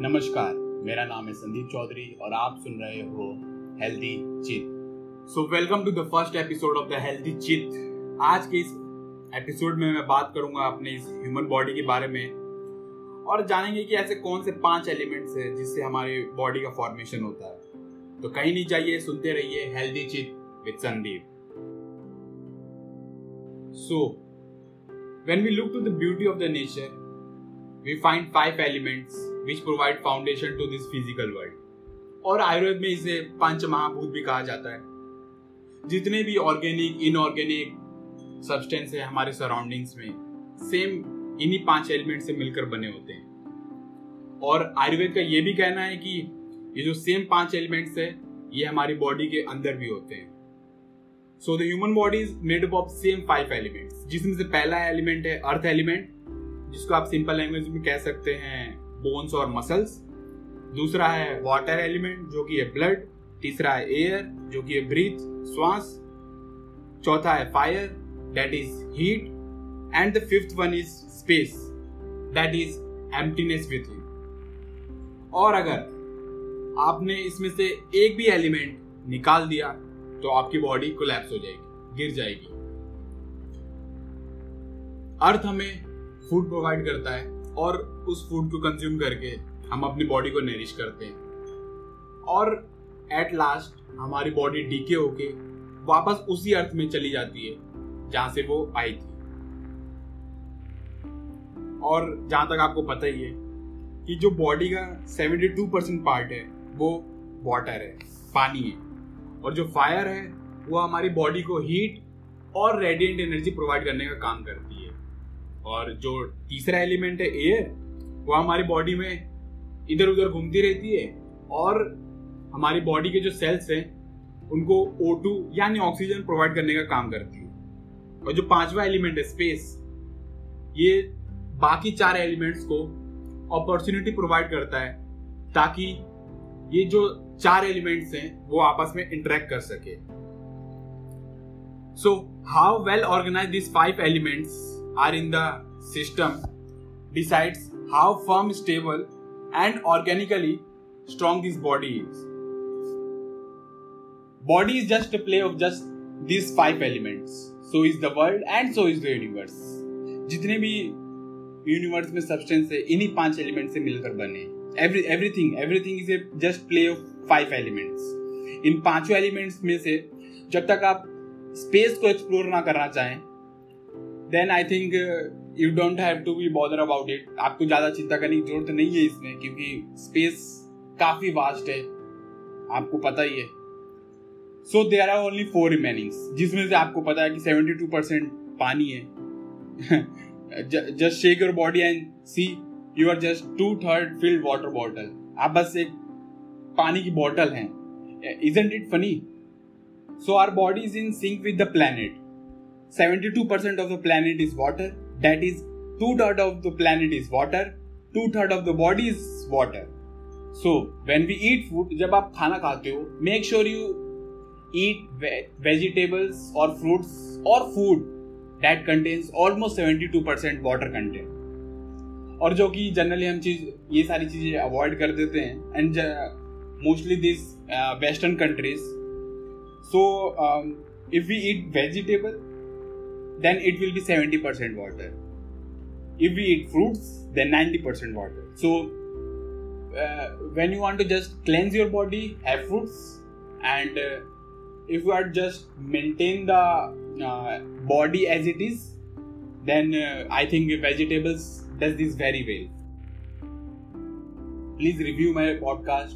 नमस्कार, मेरा नाम है संदीप चौधरी और आप सुन रहे हो healthy Chit so welcome to the first episode of the healthy Chit आज के इस एपिसोड में मैं बात करूँगा अपने इस ह्यूमन बॉडी के बारे में और जानेंगे कि ऐसे कौन से पाँच एलिमेंट्स हैं जिससे हमारे बॉडी का फॉर्मेशन होता है। तो कहीं नहीं जाइए, सुनते रहिए healthy Chit with Sandeep so when we look to the beauty of the nature we find five elements which provide foundation to this physical world. और आयुर्वेद में इसे पंच महाभूत भी कहा जाता है। जितने भी ऑर्गेनिक इनऑर्गेनिक सब्सटेंस है हमारे सराउंडिंग्स में सेम इन्हीं पाँच एलिमेंट से मिलकर बने होते हैं। और आयुर्वेद का ये भी कहना है कि ये जो सेम पाँच एलिमेंट्स है, ये हमारी बॉडी के अंदर भी होते हैं। So the human body is made up of same five elements जिसमें से पहला एलिमेंट है अर्थ एलिमेंट जिसको आप सिंपल लैंग्वेज में कह सकते हैं बोन्स और मसल्स दूसरा है वाटर एलिमेंट जो कि है ब्लड तीसरा है एयर जो कि है ब्रीथ श्वास. चौथा है fire that is heat and the fifth one is space that is emptiness within और अगर आपने इसमें से एक भी एलिमेंट निकाल दिया तो आपकी बॉडी कोलैप्स हो जाएगी, गिर जाएगी. अर्थ हमें फ़ूड प्रोवाइड करता है और उस फ़ूड को कंज्यूम करके हम अपनी बॉडी को नरिश करते हैं। और एट लास्ट हमारी बॉडी डीके होके वापस उसी अर्थ में चली जाती है, जहाँ से वो आई थी। और जहाँ तक आपको पता ही है कि जो बॉडी का 72 परसेंट पार्ट है, वो वाटर है, पानी है। और जो फायर है, वो हमारी बॉडी को हीट और रेडिएंट एनर्जी प्रोवाइड करने का काम करती है। और जो तीसरा एलिमेंट है एयर वो हमारी बॉडी में इधर उधर घूमती रहती है और हमारी बॉडी के जो सेल्स हैं, उनको O2 यानी ऑक्सीजन प्रोवाइड करने का काम करती है। और जो पांचवा एलिमेंट है स्पेस ये बाकी चार एलिमेंट्स को अपॉर्चुनिटी प्रोवाइड करता है ताकि ये जो चार एलिमेंट्स हैं, वो आपस में इंटरेक्ट कर सके। So how well organise this five elements are in the system decides how firm stable and organically strong this body is body is just a play of just this five elements so is the world and so is the universe जितने भी universe में substance है, इन्हीं पाँच element से मिलकर बने। Every everything everything is a just play of five elements इन पाँचों एलिमेंट्स में से जब तक आप स्पेस को एक्सप्लोर ना करना चाहें then I think you don't have to be bother about it आपको ज़्यादा चिंता करने की ज़रूरत नहीं है इसमें, क्योंकि स्पेस काफ़ी वास्ट है। आपको पता ही है। So there are only four remaining जिसमें से आपको पता है कि सेवेंटी टू परसेंट पानी है। Just shake your body and see you are just two third filled water bottle आप बस एक पानी की बॉटल हैं। Isn't it funny so our body is in sync with the planet 72% of the planet is water that is two third of the planet is water two third of the body is water so when we eat food जब आप खाना खाते हो make sure you eat vegetables or fruits or food that contains almost 72% water content और जो कि generally हम चीज़ ये सारी चीज़ें अवॉइड कर देते हैं and mostly this western countries so if we eat vegetable then it will be 70% water. If we eat fruits, then 90% water. So, uh, when you want to just cleanse your body, have fruits, and uh, if you are just maintain the uh, body as it is, then I think vegetables does this very well. Please review my podcast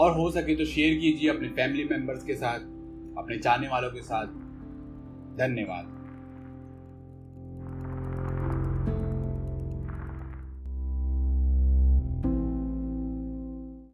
और हो सके तो share कीजिए अपने family members के साथ अपने चाहने वालों के साथ धन्यवाद